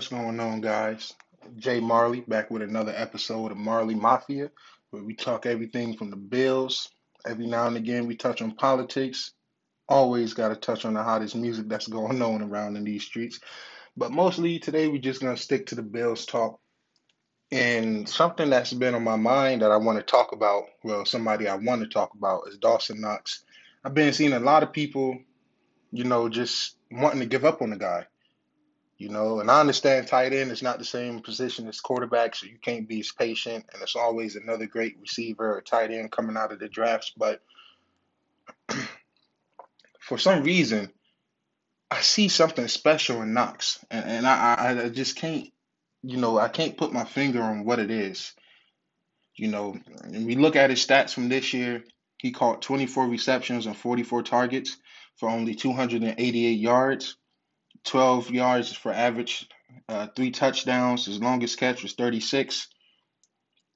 What's going on, guys? Jay Marley back with another episode of Marley Mafia, where we talk everything from the bills. Every now and again, we touch on politics. Always got to touch on the hottest music that's going on around in these streets. But mostly today, we're just going to stick to the bills talk. And something that's been on my mind that I want to talk about, well, somebody I want to talk about is Dawson Knox. I've been seeing a lot of people, you know, just wanting to give up on the guy. You know, and I understand tight end is not the same position as quarterback, so you can't be as patient. And it's always another great receiver or tight end coming out of the drafts. But for some reason, I see something special in Knox, and, and I, I just can't, you know, I can't put my finger on what it is. You know, and we look at his stats from this year. He caught 24 receptions and 44 targets for only 288 yards. 12 yards for average, uh, three touchdowns. His longest catch was 36.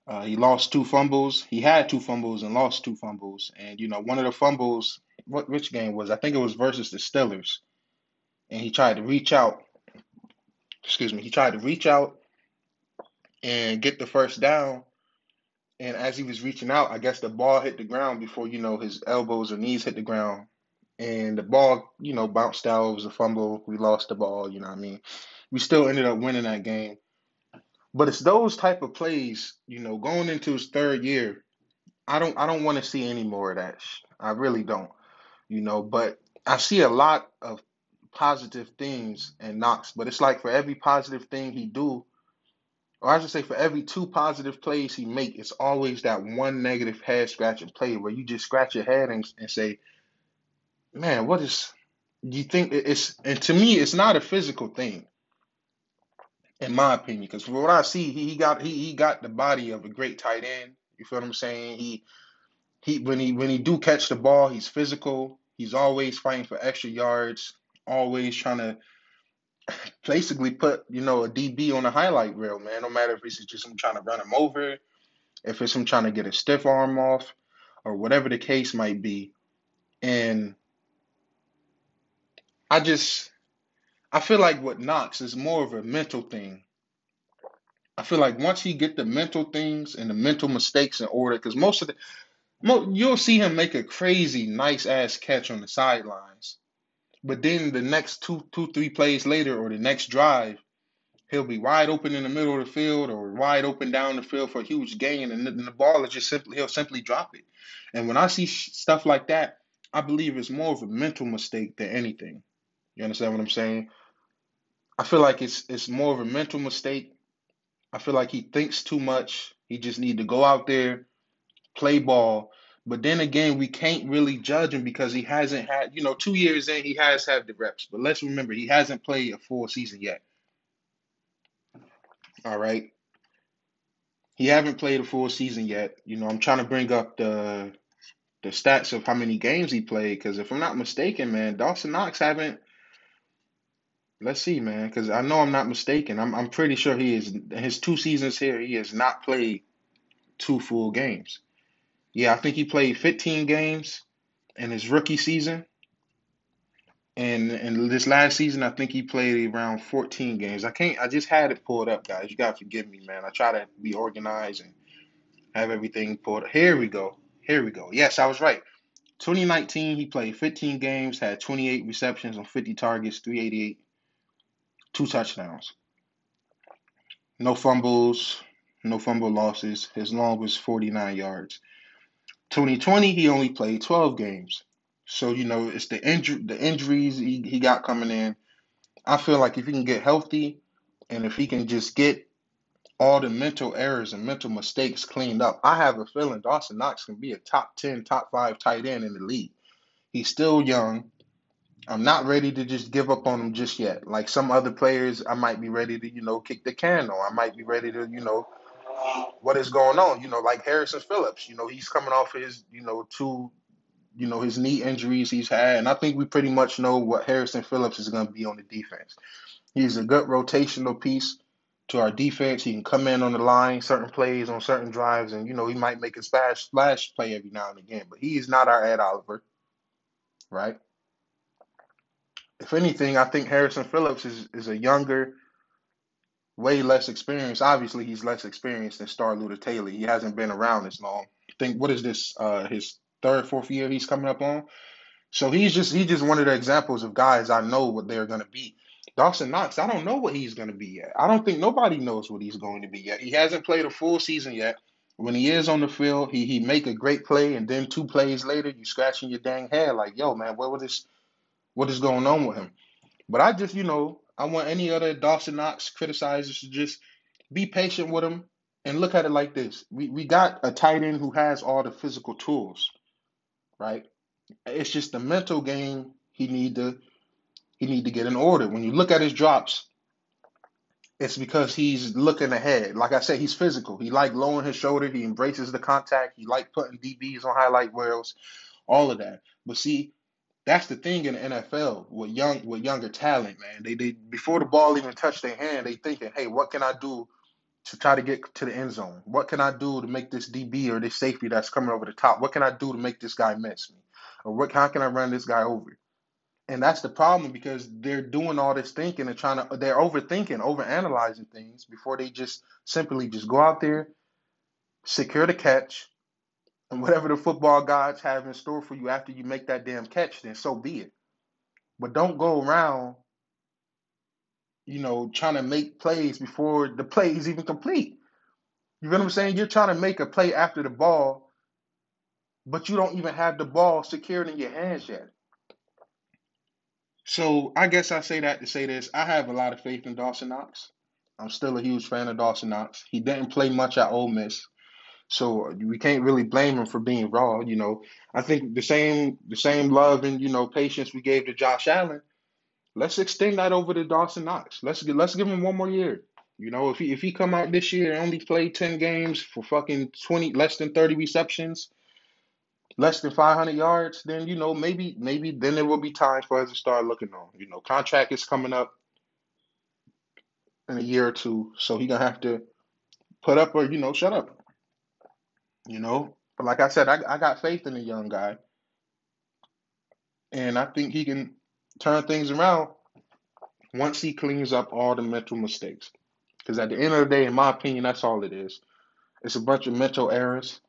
Uh, he lost two fumbles. He had two fumbles and lost two fumbles. And you know, one of the fumbles, what which game was? I think it was versus the Steelers. And he tried to reach out. Excuse me. He tried to reach out and get the first down. And as he was reaching out, I guess the ball hit the ground before you know his elbows or knees hit the ground and the ball, you know, bounced out. It was a fumble. We lost the ball. You know what I mean? We still ended up winning that game. But it's those type of plays, you know, going into his third year. I don't, I don't want to see any more of that. I really don't, you know. But I see a lot of positive things in Knox. But it's like for every positive thing he do, or I should say, for every two positive plays he make, it's always that one negative head scratching play where you just scratch your head and, and say, man, what is do you think it's and to me it's not a physical thing, in my opinion, because from what I see, he, he got he, he got the body of a great tight end. You feel what I'm saying? He he when he when he do catch the ball, he's physical. He's always fighting for extra yards, always trying to basically put, you know, a DB on a highlight reel, man. No matter if it's just him trying to run him over, if it's him trying to get a stiff arm off, or whatever the case might be. And I just I feel like what Knox is more of a mental thing. I feel like once he get the mental things and the mental mistakes in order, because most of the you'll see him make a crazy nice ass catch on the sidelines, but then the next two two three plays later or the next drive, he'll be wide open in the middle of the field or wide open down the field for a huge gain, and the, and the ball is just simply he'll simply drop it. And when I see stuff like that, I believe it's more of a mental mistake than anything. You understand what I'm saying? I feel like it's it's more of a mental mistake. I feel like he thinks too much. He just need to go out there, play ball. But then again, we can't really judge him because he hasn't had, you know, two years in, he has had the reps. But let's remember, he hasn't played a full season yet. All right. He haven't played a full season yet. You know, I'm trying to bring up the the stats of how many games he played because if I'm not mistaken, man, Dawson Knox haven't Let's see, man, because I know I'm not mistaken. I'm I'm pretty sure he is his two seasons here. He has not played two full games. Yeah, I think he played 15 games in his rookie season, and in this last season, I think he played around 14 games. I can't. I just had it pulled up, guys. You gotta forgive me, man. I try to be organized and have everything pulled. up. Here we go. Here we go. Yes, I was right. 2019, he played 15 games, had 28 receptions on 50 targets, 388 two touchdowns, no fumbles, no fumble losses. His long was 49 yards. 2020, he only played 12 games. So, you know, it's the injury the injuries he, he got coming in. I feel like if he can get healthy and if he can just get all the mental errors and mental mistakes cleaned up, I have a feeling Dawson Knox can be a top 10, top 5 tight end in the league. He's still young. I'm not ready to just give up on him just yet. Like some other players, I might be ready to, you know, kick the can or I might be ready to, you know, what is going on? You know, like Harrison Phillips, you know, he's coming off his, you know, two, you know, his knee injuries he's had. And I think we pretty much know what Harrison Phillips is going to be on the defense. He's a good rotational piece to our defense. He can come in on the line, certain plays on certain drives, and, you know, he might make a splash, splash play every now and again. But he is not our Ed Oliver, right? If anything, I think Harrison Phillips is, is a younger, way less experienced. Obviously, he's less experienced than Star Taylor. He hasn't been around as long. I think what is this? Uh, his third, fourth year he's coming up on. So he's just he's just one of the examples of guys I know what they're gonna be. Dawson Knox, I don't know what he's gonna be yet. I don't think nobody knows what he's going to be yet. He hasn't played a full season yet. When he is on the field, he he make a great play, and then two plays later, you scratching your dang head like, yo, man, what is what is going on with him? But I just, you know, I want any other Dawson Knox criticizers to just be patient with him and look at it like this. We we got a tight end who has all the physical tools, right? It's just the mental game he need to he need to get in order. When you look at his drops, it's because he's looking ahead. Like I said, he's physical. He like lowering his shoulder. He embraces the contact. He like putting DBs on highlight rails, all of that. But see, that's the thing in the NFL with young with younger talent, man. They they before the ball even touch their hand, they thinking, hey, what can I do to try to get to the end zone? What can I do to make this DB or this safety that's coming over the top? What can I do to make this guy miss me? Or what how can I run this guy over? And that's the problem because they're doing all this thinking and trying to they're overthinking, overanalyzing things before they just simply just go out there, secure the catch, and whatever the football gods have in store for you after you make that damn catch, then so be it. But don't go around, you know, trying to make plays before the play is even complete. You know what I'm saying? You're trying to make a play after the ball, but you don't even have the ball secured in your hands yet. So I guess I say that to say this. I have a lot of faith in Dawson Knox. I'm still a huge fan of Dawson Knox. He didn't play much at Ole Miss. So we can't really blame him for being raw. You know, I think the same the same love and you know patience we gave to Josh Allen, let's extend that over to Dawson Knox. Let's let's give him one more year. You know, if he if he come out this year and only play ten games for fucking twenty less than thirty receptions, less than five hundred yards, then you know maybe maybe then there will be time for us to start looking on. You know, contract is coming up in a year or two, so he gonna have to put up or you know shut up. You know, but like I said, I, I got faith in the young guy, and I think he can turn things around once he cleans up all the mental mistakes. Because at the end of the day, in my opinion, that's all it is. It's a bunch of mental errors,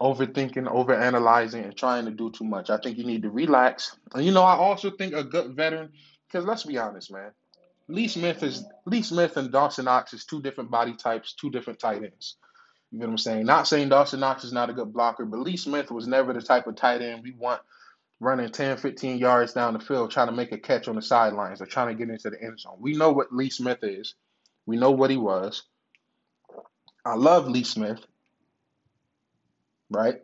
overthinking, overanalyzing, and trying to do too much. I think you need to relax. And you know, I also think a good veteran, because let's be honest, man. Lee Smith is Lee Smith and Dawson Knox is two different body types, two different tight ends. You know what I'm saying? Not saying Dawson Knox is not a good blocker, but Lee Smith was never the type of tight end we want running 10, 15 yards down the field trying to make a catch on the sidelines or trying to get into the end zone. We know what Lee Smith is. We know what he was. I love Lee Smith, right?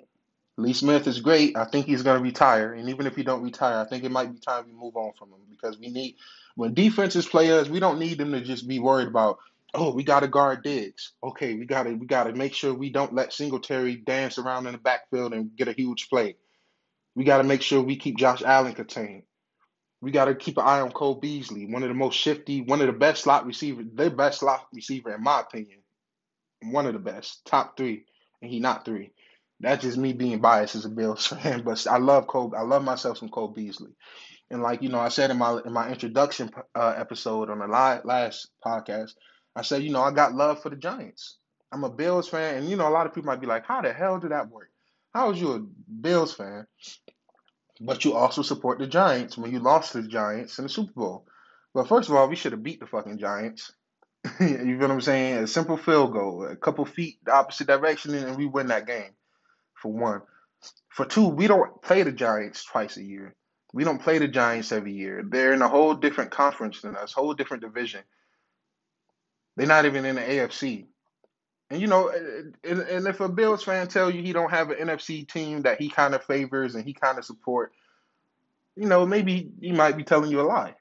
Lee Smith is great. I think he's going to retire. And even if he don't retire, I think it might be time we move on from him because we need, when defenses play us, we don't need them to just be worried about, oh, we got to guard Diggs. Okay, we got to we got to make sure we don't let Singletary dance around in the backfield and get a huge play. We got to make sure we keep Josh Allen contained. We got to keep an eye on Cole Beasley, one of the most shifty, one of the best slot receivers, their best slot receiver in my opinion. One of the best, top three, and he not three. That's just me being biased as a Bills fan, but I love Cole. I love myself some Cole Beasley. And like you know, I said in my in my introduction uh, episode on the last podcast, I said, you know, I got love for the Giants. I'm a Bills fan, and you know, a lot of people might be like, how the hell did that work? How is you a Bills fan, but you also support the Giants when you lost to the Giants in the Super Bowl? Well, first of all, we should have beat the fucking Giants. you know what I'm saying? A simple field goal, a couple feet the opposite direction, and we win that game. For one. For two, we don't play the Giants twice a year. We don't play the Giants every year. They're in a whole different conference than us, whole different division. They're not even in the AFC. And you know, and, and if a Bills fan tell you he don't have an NFC team that he kind of favors and he kind of support, you know, maybe he might be telling you a lie,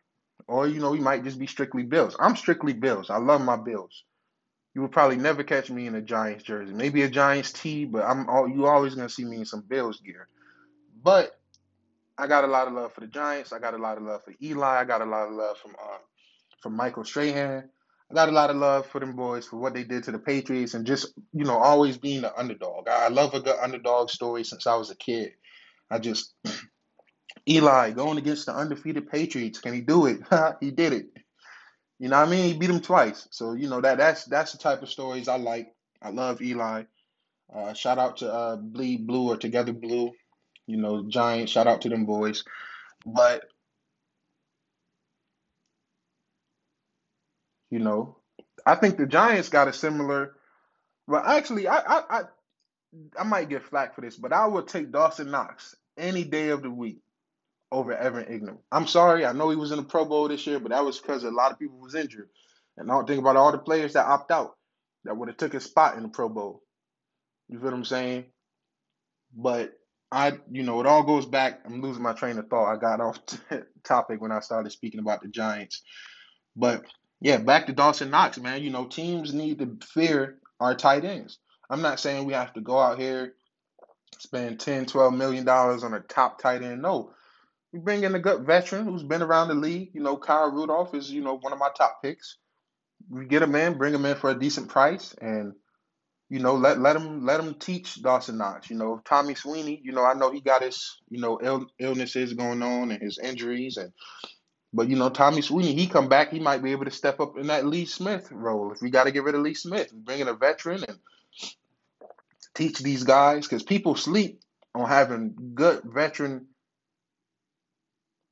or you know, he might just be strictly Bills. I'm strictly Bills. I love my Bills. You will probably never catch me in a Giants jersey, maybe a Giants tee, but I'm all you always gonna see me in some Bills gear. But I got a lot of love for the Giants. I got a lot of love for Eli. I got a lot of love from uh, from Michael Strahan. I got a lot of love for them boys for what they did to the Patriots and just, you know, always being the underdog. I love a good underdog story since I was a kid. I just, Eli going against the undefeated Patriots. Can he do it? he did it. You know what I mean? He beat him twice. So, you know, that that's that's the type of stories I like. I love Eli. Uh, shout out to uh, Bleed Blue or Together Blue. You know, Giants. Shout out to them boys. But you know, I think the Giants got a similar. Well, actually, I I I, I might get flack for this, but I would take Dawson Knox any day of the week over Evan Engram. I'm sorry, I know he was in the Pro Bowl this year, but that was because a lot of people was injured. And I don't think about all the players that opt out that would have took a spot in the Pro Bowl. You feel what I'm saying? But I, you know, it all goes back. I'm losing my train of thought. I got off t- topic when I started speaking about the Giants. But yeah, back to Dawson Knox, man. You know, teams need to fear our tight ends. I'm not saying we have to go out here spend 10, 12 million dollars on a top tight end. No. We bring in a good veteran who's been around the league. You know, Kyle Rudolph is, you know, one of my top picks. We get him in, bring him in for a decent price, and you know, let let him let him teach Dawson Knox. You know, Tommy Sweeney. You know, I know he got his you know Ill, illnesses going on and his injuries, and but you know Tommy Sweeney, he come back, he might be able to step up in that Lee Smith role. If we got to get rid of Lee Smith, and bring in a veteran and teach these guys because people sleep on having good veteran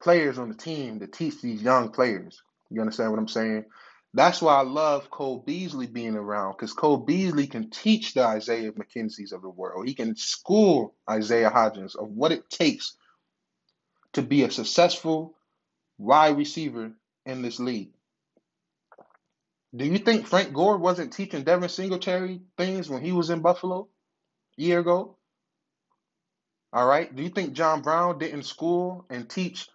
players on the team to teach these young players. You understand what I'm saying? That's why I love Cole Beasley being around because Cole Beasley can teach the Isaiah McKenzie's of the world. He can school Isaiah Hodgins of what it takes to be a successful wide receiver in this league. Do you think Frank Gore wasn't teaching Devin Singletary things when he was in Buffalo a year ago? All right. Do you think John Brown didn't school and teach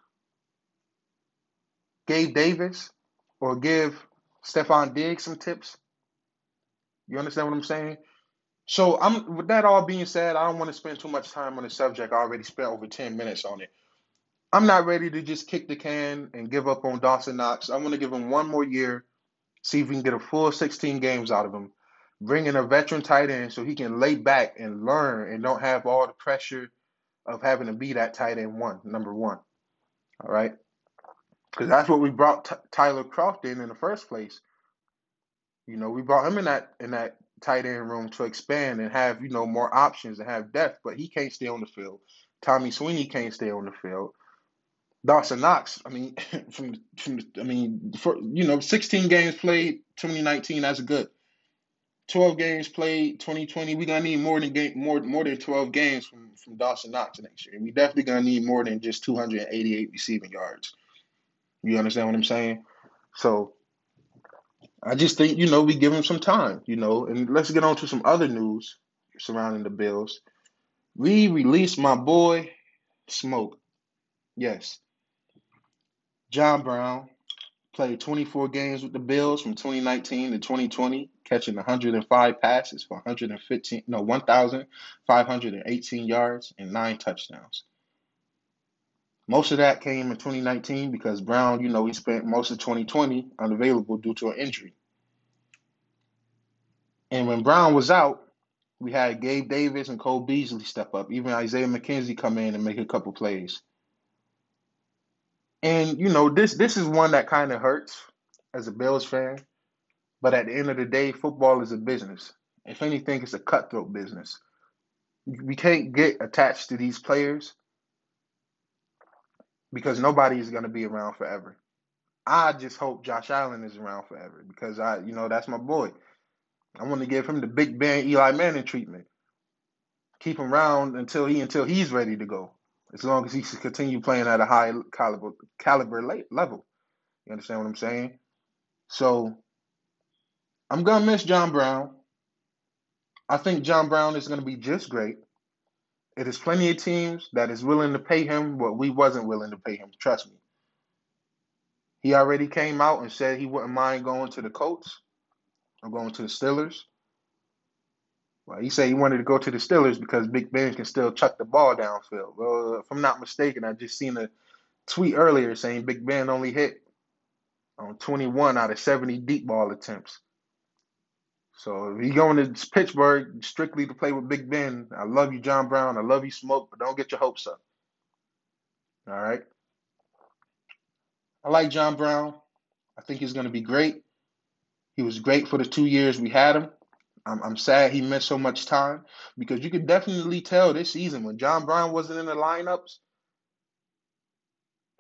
Gabe Davis or give Stefon Diggs some tips. You understand what I'm saying? So I'm with that all being said, I don't want to spend too much time on the subject. I already spent over 10 minutes on it. I'm not ready to just kick the can and give up on Dawson Knox. I want to give him one more year, see if we can get a full 16 games out of him. Bring in a veteran tight end so he can lay back and learn and don't have all the pressure of having to be that tight end one, number one. All right because that's what we brought T- Tyler Kroft in in the first place. You know, we brought him in that in that tight end room to expand and have you know more options and have depth, but he can't stay on the field. Tommy Sweeney can't stay on the field. Dawson Knox, I mean, from from I mean, for you know, 16 games played 2019, that's good. 12 games played 2020. We're gonna need more than game more more than 12 games from from Dawson Knox next year. We definitely gonna need more than just 288 receiving yards. You understand what I'm saying? So I just think, you know, we give him some time, you know, and let's get on to some other news surrounding the Bills. We released my boy Smoke. Yes. John Brown played 24 games with the Bills from 2019 to 2020, catching 105 passes for 115 no 1,518 yards and nine touchdowns. Most of that came in 2019 because Brown, you know, he spent most of 2020 unavailable due to an injury. And when Brown was out, we had Gabe Davis and Cole Beasley step up. Even Isaiah McKenzie come in and make a couple plays. And you know, this this is one that kind of hurts as a Bills fan. But at the end of the day, football is a business. If anything, it's a cutthroat business. We can't get attached to these players because nobody is going to be around forever. I just hope Josh Allen is around forever because I, you know, that's my boy. I want to give him the Big Ben Eli Manning treatment. Keep him around until he until he's ready to go. As long as he can continue playing at a high caliber caliber level. You understand what I'm saying? So I'm gonna miss John Brown. I think John Brown is gonna be just great. It is plenty of teams that is willing to pay him what we wasn't willing to pay him. Trust me. He already came out and said he wouldn't mind going to the Colts or going to the Steelers. Well, he said he wanted to go to the Steelers because Big Ben can still chuck the ball downfield. Well, if I'm not mistaken, I just seen a tweet earlier saying Big Ben only hit on 21 out of 70 deep ball attempts. So if you going to Pittsburgh strictly to play with Big Ben, I love you, John Brown. I love you, Smoke, but don't get your hopes up. All right. I like John Brown. I think he's going to be great. He was great for the two years we had him. I'm, I'm sad he missed so much time because you could definitely tell this season when John Brown wasn't in the lineups,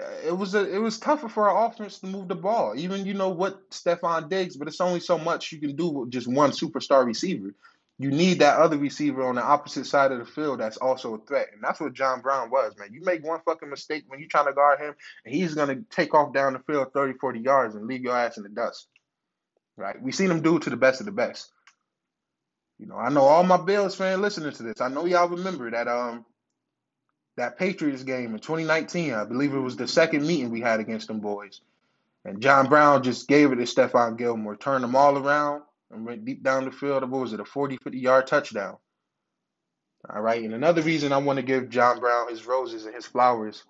uh, it was a, it was tougher for our offense to move the ball. Even you know what Stefon Diggs, but it's only so much you can do with just one superstar receiver. You need that other receiver on the opposite side of the field that's also a threat. And that's what John Brown was, man. You make one fucking mistake when you're trying to guard him, and he's to take off down the field 30, 40 yards and leave your ass in the dust. Right? We seen him do it to the best of the best. You know, I know all my Bills fans listening to this. I know y'all remember that um that Patriots game in 2019. I believe it was the second meeting we had against them boys. And John Brown just gave it to Stephon Gilmore, turned them all around and went deep down the field. What was it, a 40, 50 yard touchdown? All right. And another reason I want to give John Brown his roses and his flowers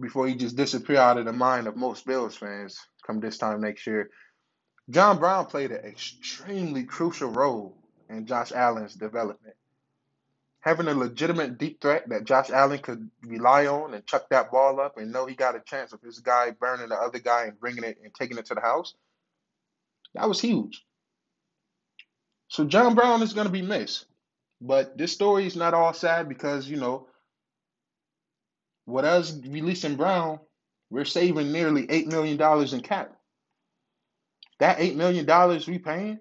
before he just disappear out of the mind of most Bills fans come this time next year. John Brown played an extremely crucial role in Josh Allen's development having a legitimate deep threat that Josh Allen could rely on and chuck that ball up and know he got a chance of this guy burning the other guy and bringing it and taking it to the house, that was huge. So John Brown is going to be missed. But this story is not all sad because, you know, with us releasing Brown, we're saving nearly $8 million in cap. That $8 million we paying,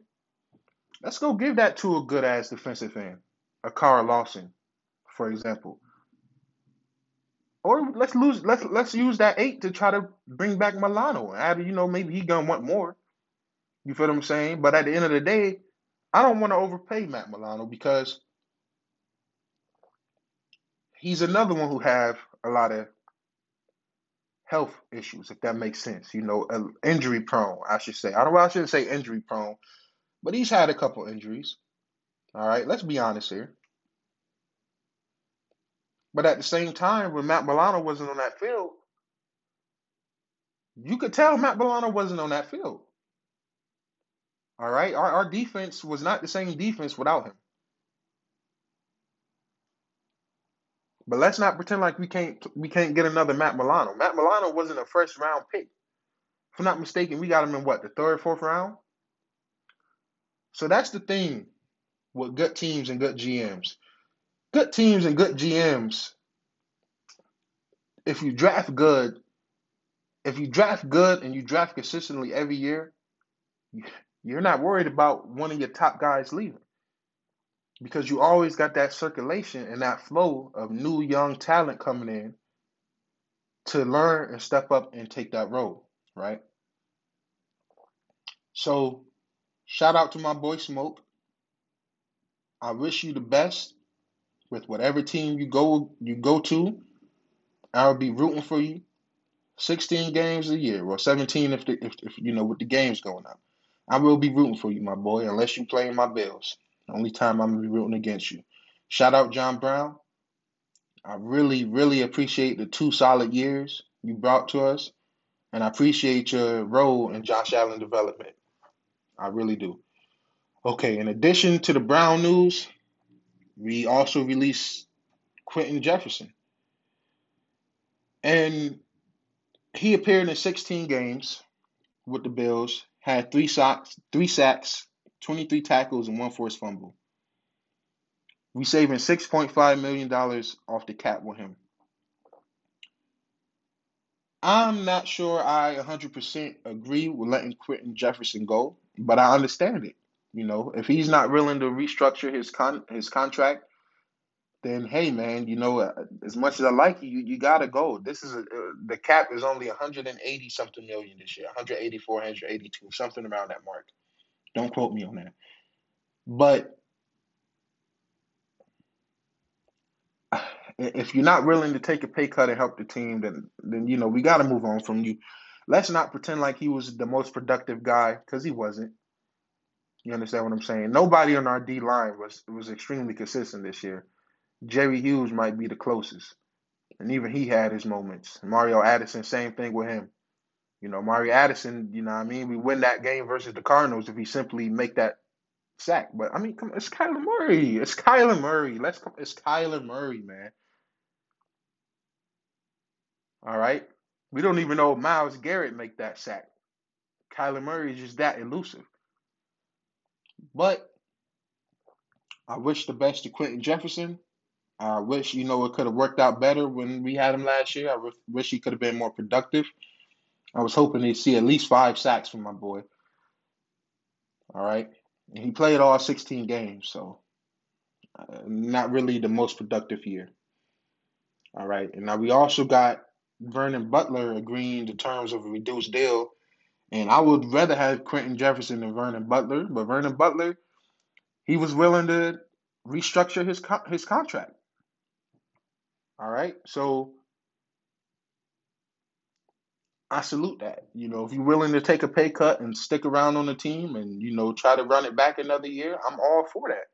let's go give that to a good ass defensive end a Carl Lawson, for example. Or let's lose let's let's use that eight to try to bring back Milano. Add, you know, maybe he gonna want more. You feel what I'm saying? But at the end of the day, I don't want to overpay Matt Milano because he's another one who have a lot of health issues, if that makes sense. You know, injury prone, I should say. I don't. I shouldn't say injury prone, but he's had a couple injuries. All right, let's be honest here. But at the same time, when Matt Milano wasn't on that field, you could tell Matt Milano wasn't on that field. All right, our, our defense was not the same defense without him. But let's not pretend like we can't we can't get another Matt Milano. Matt Milano wasn't a first round pick. If I'm not mistaken, we got him in what the third, fourth round. So that's the thing with good teams and good GMs. Good teams and good GMs. If you draft good, if you draft good and you draft consistently every year, you're not worried about one of your top guys leaving because you always got that circulation and that flow of new young talent coming in to learn and step up and take that role, right? So, shout out to my boy Smoke. I wish you the best with whatever team you go you go to. I'll be rooting for you. 16 games a year, or 17 if, the, if, if you know with the games going up. I will be rooting for you, my boy, unless you play in my Bills. Only time I'm gonna be rooting against you. Shout out John Brown. I really, really appreciate the two solid years you brought to us, and I appreciate your role in Josh Allen development. I really do. Okay, in addition to the Brown news, we also released Quinton Jefferson. And he appeared in 16 games with the Bills, had three sacks, three sacks, 23 tackles, and one forced fumble. We saving $6.5 million off the cap with him. I'm not sure I 100% agree with letting Quinton Jefferson go, but I understand it. You know, if he's not willing to restructure his con his contract, then hey, man, you know, uh, as much as I like you, you, you gotta go. This is a, uh, the cap is only 180 something million this year, 184, 182, something around that mark. Don't quote me on that. But if you're not willing to take a pay cut and help the team, then then you know we got to move on from you. Let's not pretend like he was the most productive guy because he wasn't. You understand what I'm saying? Nobody on our D line was was extremely consistent this year. Jerry Hughes might be the closest, and even he had his moments. Mario Addison, same thing with him. You know, Mario Addison. You know, what I mean, we win that game versus the Cardinals if he simply make that sack. But I mean, come, it's Kyler Murray. It's Kyler Murray. Let's come. It's Kyler Murray, man. All right. We don't even know if Myles Garrett make that sack. Kyler Murray is just that elusive. But I wish the best to Quinton Jefferson. I wish, you know, it could have worked out better when we had him last year. I wish he could have been more productive. I was hoping to see at least five sacks from my boy. All right. And he played all 16 games, so uh, not really the most productive year. All right. And now we also got Vernon Butler agreeing to terms of a reduced deal. And I would rather have Quinton Jefferson than Vernon Butler, but Vernon Butler, he was willing to restructure his his contract. All right. So I salute that. You know, if you're willing to take a pay cut and stick around on the team and, you know, try to run it back another year, I'm all for that.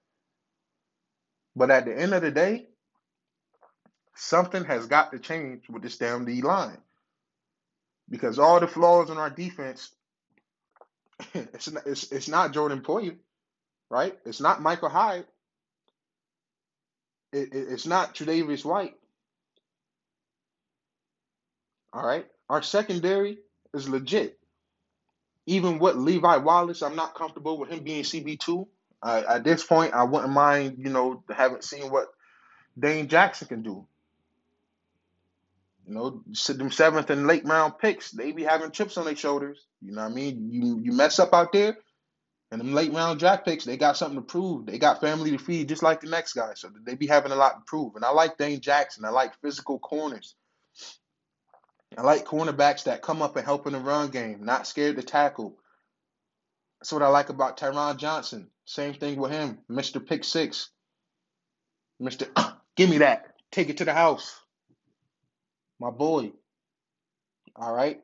But at the end of the day, something has got to change with this damn D line. Because all the flaws in our defense, it's not, it's, it's not Jordan Poyer, right? It's not Micah Hyde. It, it, it's not Tre'Davious White. All right. Our secondary is legit. Even with Levi Wallace, I'm not comfortable with him being CB2. Uh, at this point, I wouldn't mind, you know, haven't seen what Dane Jackson can do. You know, them seventh and late round picks, they be having chips on their shoulders. You know what I mean? You you mess up out there, and them late round draft picks, they got something to prove. They got family to feed, just like the next guy. So they be having a lot to prove. And I like Dane Jackson. I like physical corners. I like cornerbacks that come up and help in the run game, not scared to tackle. That's what I like about Taron Johnson. Same thing with him, Mr. Pick Six. Mr. Give me that. Take it to the house. My boy. All right.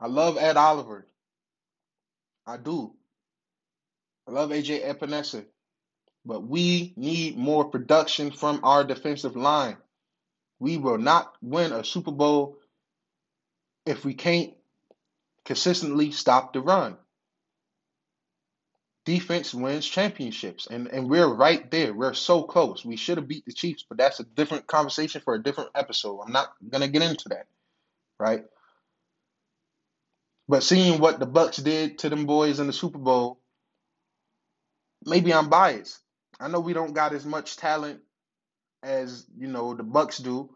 I love Ed Oliver. I do. I love AJ Epenesa. But we need more production from our defensive line. We will not win a Super Bowl if we can't consistently stop the run. Defense wins championships, and, and we're right there. We're so close. We should have beat the Chiefs, but that's a different conversation for a different episode. I'm not gonna get into that, right? But seeing what the Bucs did to them boys in the Super Bowl, maybe I'm biased. I know we don't got as much talent as you know the Bucs do.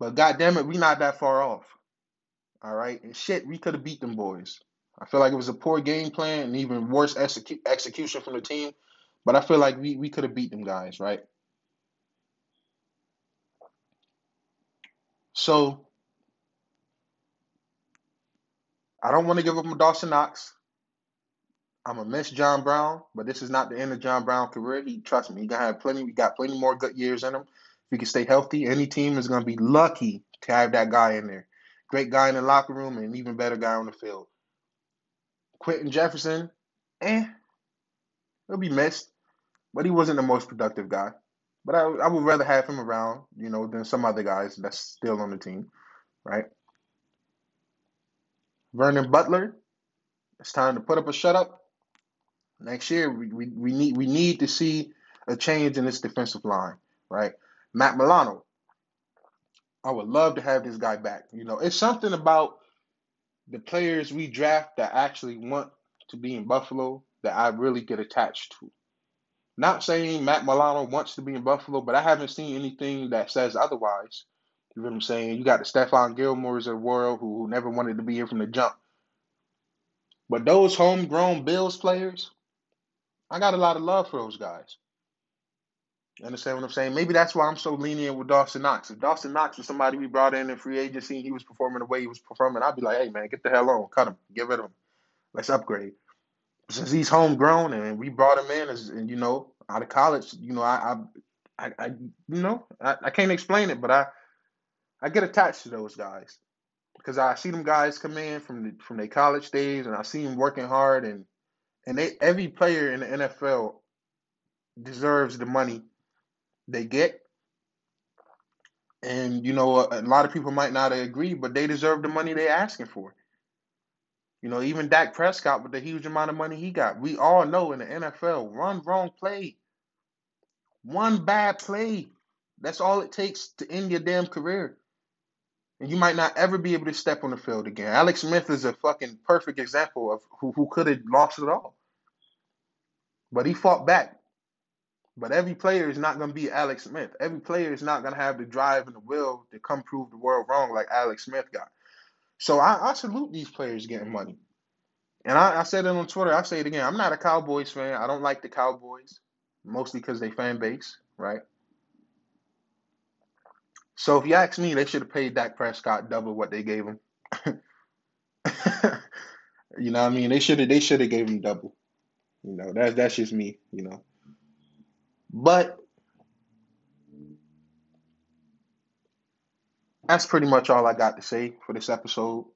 But goddamn it, we not that far off. All right, and shit, we could have beat them boys. I feel like it was a poor game plan and even worse execu- execution from the team. But I feel like we, we could have beat them guys, right? So I don't want to give up on Dawson Knox. I'm gonna miss John Brown, but this is not the end of John Brown's career. He trust me, he gonna have plenty. We got plenty more good years in him. If he can stay healthy, any team is gonna be lucky to have that guy in there. Great guy in the locker room and even better guy on the field. Quinton Jefferson, eh, he'll be missed, but he wasn't the most productive guy. But I, I would rather have him around, you know, than some other guys that's still on the team, right? Vernon Butler, it's time to put up a shut up next year we, we, we need we need to see a change in this defensive line, right? Matt Milano. I would love to have this guy back. You know, it's something about the players we draft that actually want to be in Buffalo that I really get attached to. Not saying Matt Milano wants to be in Buffalo, but I haven't seen anything that says otherwise. You know what I'm saying? You got the Stephon Gilmores of the world who, who never wanted to be here from the jump. But those homegrown Bills players, I got a lot of love for those guys. You understand what I'm saying? Maybe that's why I'm so lenient with Dawson Knox. If Dawson Knox was somebody we brought in in free agency and he was performing the way he was performing, I'd be like, hey, man, get the hell on. Cut him. Get rid of him. Let's upgrade. Since he's homegrown and we brought him in, as, and, you know, out of college, you know, I, I, I, I you know, I, I can't explain it, but I, I get attached to those guys because I see them guys come in from the, from their college days, and I see them working hard, and and they every player in the NFL deserves the money they get. And you know, a, a lot of people might not agree, but they deserve the money they're asking for. You know, even Dak Prescott with the huge amount of money he got. We all know in the NFL, one wrong play, one bad play, That's all it takes to end your damn career. And you might not ever be able to step on the field again. Alex Smith is a fucking perfect example of who, who could have lost it all. But he fought back. But every player is not going to be Alex Smith. Every player is not going to have the drive and the will to come prove the world wrong like Alex Smith got. So I, I salute these players getting money. And I, I said it on Twitter. I say it again. I'm not a Cowboys fan. I don't like the Cowboys, mostly because they fan base, right? So if you ask me, they should have paid Dak Prescott double what they gave him. you know what I mean? They should have they should have gave him double. You know, that's that's just me, you know. But that's pretty much all I got to say for this episode.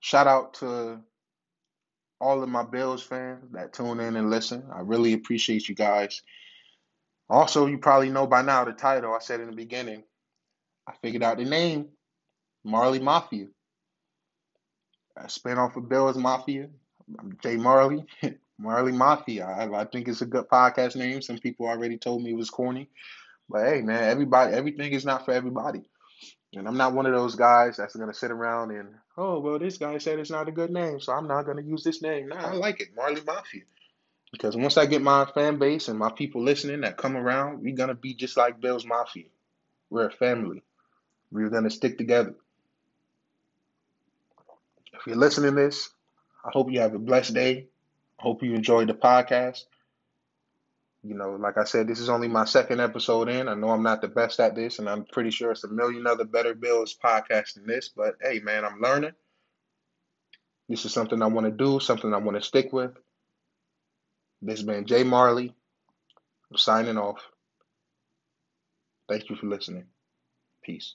Shout out to all of my Bills fans that tune in and listen. I really appreciate you guys. Also, you probably know by now the title I said in the beginning. I figured out the name Marley Mafia. A spin off of Bills Mafia. I'm Jay Marley. Marley Mafia. I, I think it's a good podcast name. Some people already told me it was corny. But hey, man, everybody, everything is not for everybody. And I'm not one of those guys that's gonna sit around and oh well, this guy said it's not a good name, so I'm not gonna use this name. Nah, I like it, Marley Mafia, because once I get my fan base and my people listening that come around, we're gonna be just like Bills Mafia. We're a family. We're gonna stick together. If you're listening to this, I hope you have a blessed day. Hope you enjoyed the podcast. You know, like I said, this is only my second episode in. I know I'm not the best at this, and I'm pretty sure it's a million other better Bills podcasts than this. But hey, man, I'm learning. This is something I want to do, something I want to stick with. This has been Jay Marley. I'm signing off. Thank you for listening. Peace.